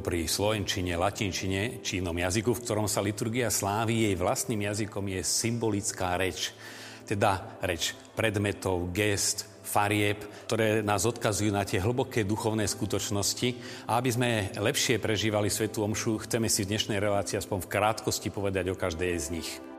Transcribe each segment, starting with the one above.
Popri slovenčine, latinčine či jazyku, v ktorom sa liturgia slávi, jej vlastným jazykom je symbolická reč. Teda reč predmetov, gest, farieb, ktoré nás odkazujú na tie hlboké duchovné skutočnosti. A aby sme lepšie prežívali Svetú Omšu, chceme si v dnešnej relácii aspoň v krátkosti povedať o každej z nich.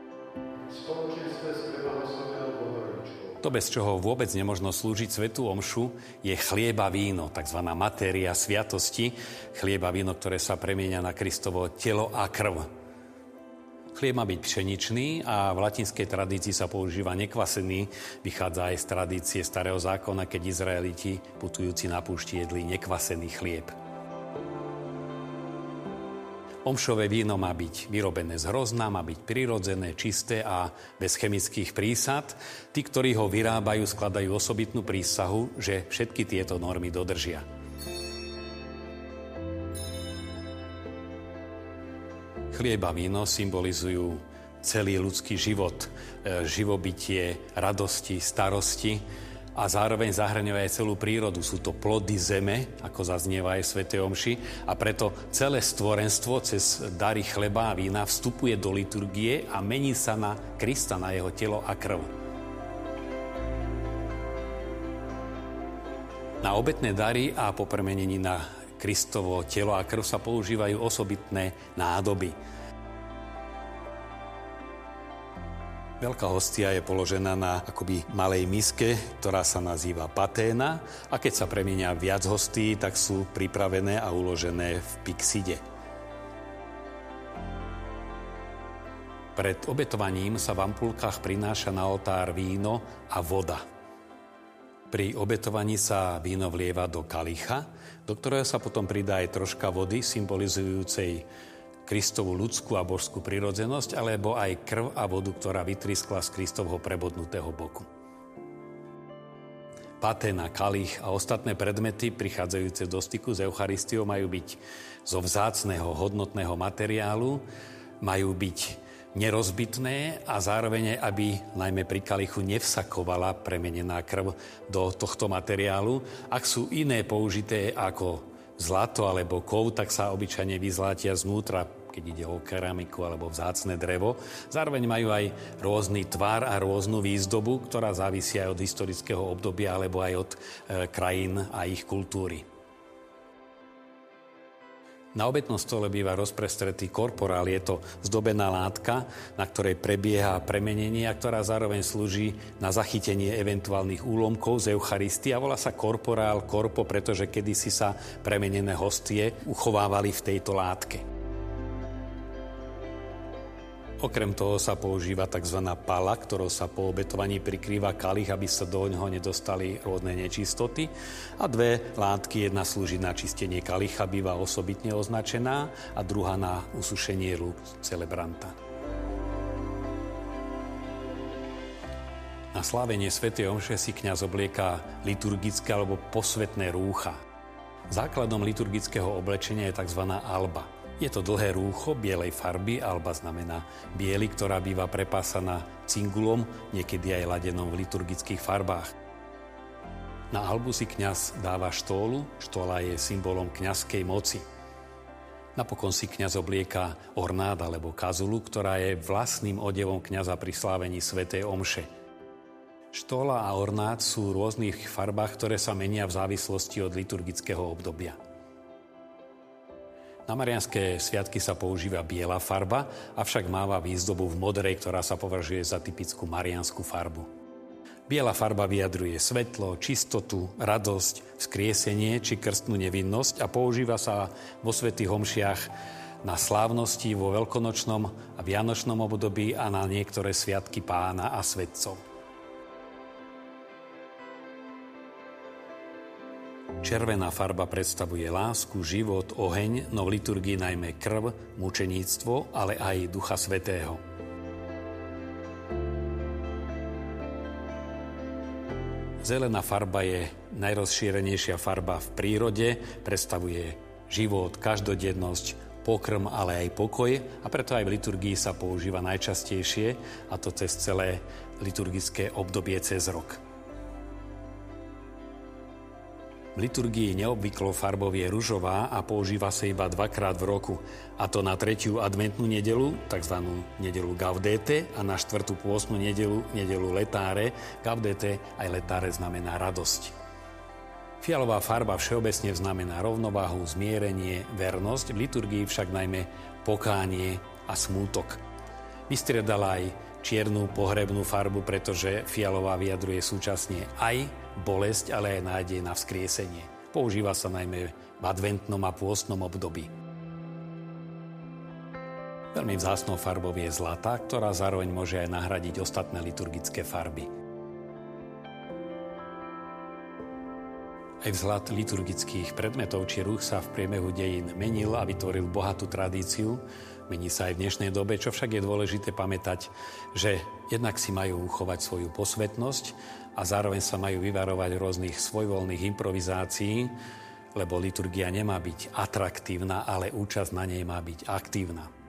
To, bez čoho vôbec nemožno slúžiť Svetú Omšu, je chlieba víno, tzv. matéria sviatosti, chlieba víno, ktoré sa premieňa na Kristovo telo a krv. Chlieb má byť pšeničný a v latinskej tradícii sa používa nekvasený, vychádza aj z tradície starého zákona, keď Izraeliti putujúci na púšti jedli nekvasený chlieb. Omšové víno má byť vyrobené z hrozna, má byť prirodzené, čisté a bez chemických prísad. Tí, ktorí ho vyrábajú, skladajú osobitnú prísahu, že všetky tieto normy dodržia. Chlieb a víno symbolizujú celý ľudský život, e, živobytie, radosti, starosti, a zároveň zahrňuje aj celú prírodu. Sú to plody zeme, ako zaznieva aj Svete Omši a preto celé stvorenstvo cez dary chleba a vína vstupuje do liturgie a mení sa na Krista, na jeho telo a krv. Na obetné dary a po premenení na Kristovo telo a krv sa používajú osobitné nádoby. Veľká hostia je položená na akoby malej miske, ktorá sa nazýva paténa a keď sa premenia viac hostí, tak sú pripravené a uložené v pixide. Pred obetovaním sa v ampulkách prináša na oltár víno a voda. Pri obetovaní sa víno vlieva do kalicha, do ktorého sa potom pridá aj troška vody symbolizujúcej Kristovú ľudskú a božskú prirodzenosť, alebo aj krv a vodu, ktorá vytriskla z Kristovho prebodnutého boku. Paténa, kalich a ostatné predmety prichádzajúce do styku s Eucharistiou majú byť zo vzácného hodnotného materiálu, majú byť nerozbitné a zároveň, aby najmä pri kalichu nevsakovala premenená krv do tohto materiálu. Ak sú iné použité ako zlato alebo kov, tak sa obyčajne vyzlátia znútra keď ide o keramiku alebo vzácne drevo. Zároveň majú aj rôzny tvar a rôznu výzdobu, ktorá závisí aj od historického obdobia alebo aj od e, krajín a ich kultúry. Na obetnom stole býva rozprestretý korporál. Je to zdobená látka, na ktorej prebieha premenenie a ktorá zároveň slúži na zachytenie eventuálnych úlomkov z Eucharistie a volá sa korporál, korpo, pretože kedysi sa premenené hostie uchovávali v tejto látke. Okrem toho sa používa tzv. pala, ktorou sa po obetovaní prikrýva kalich, aby sa do ňoho nedostali rôzne nečistoty. A dve látky, jedna slúži na čistenie kalicha, býva osobitne označená a druhá na usušenie rúk celebranta. Na slávenie Sv. Omše si kňaz oblieka liturgické alebo posvetné rúcha. Základom liturgického oblečenia je tzv. alba – je to dlhé rúcho bielej farby, alba znamená biely, ktorá býva prepásaná cingulom, niekedy aj ladenom v liturgických farbách. Na albu si kňaz dáva štólu, štola je symbolom kňazskej moci. Napokon si kňaz oblieka ornát alebo kazulu, ktorá je vlastným odevom kňaza pri slávení svätej Omše. Štola a ornát sú v rôznych farbách, ktoré sa menia v závislosti od liturgického obdobia. Na marianské sviatky sa používa biela farba, avšak máva výzdobu v modrej, ktorá sa považuje za typickú marianskú farbu. Biela farba vyjadruje svetlo, čistotu, radosť, vzkriesenie či krstnú nevinnosť a používa sa vo svetých homšiach na slávnosti vo veľkonočnom a vianočnom období a na niektoré sviatky pána a svetcov. Červená farba predstavuje lásku, život, oheň, no v liturgii najmä krv, mučeníctvo, ale aj Ducha Svetého. Zelená farba je najrozšírenejšia farba v prírode, predstavuje život, každodennosť, pokrm, ale aj pokoj a preto aj v liturgii sa používa najčastejšie a to cez celé liturgické obdobie cez rok. V liturgii neobvyklou farbou ružová a používa sa iba dvakrát v roku, a to na tretiu adventnú nedelu, tzv. nedelu Gaudete, a na štvrtú pôstnu nedelu, nedelu Letáre. Gaudete aj Letáre znamená radosť. Fialová farba všeobecne znamená rovnováhu, zmierenie, vernosť, v liturgii však najmä pokánie a smútok. Vystriedala aj čiernu pohrebnú farbu, pretože fialová vyjadruje súčasne aj bolesť, ale aj nádej na vzkriesenie. Používa sa najmä v adventnom a pôstnom období. Veľmi vzácnou farbou je zlata, ktorá zároveň môže aj nahradiť ostatné liturgické farby. Aj vzhľad liturgických predmetov či rúch sa v priebehu dejín menil a vytvoril bohatú tradíciu, Mení sa aj v dnešnej dobe, čo však je dôležité pamätať, že jednak si majú uchovať svoju posvetnosť a zároveň sa majú vyvarovať rôznych svojvoľných improvizácií, lebo liturgia nemá byť atraktívna, ale účasť na nej má byť aktívna.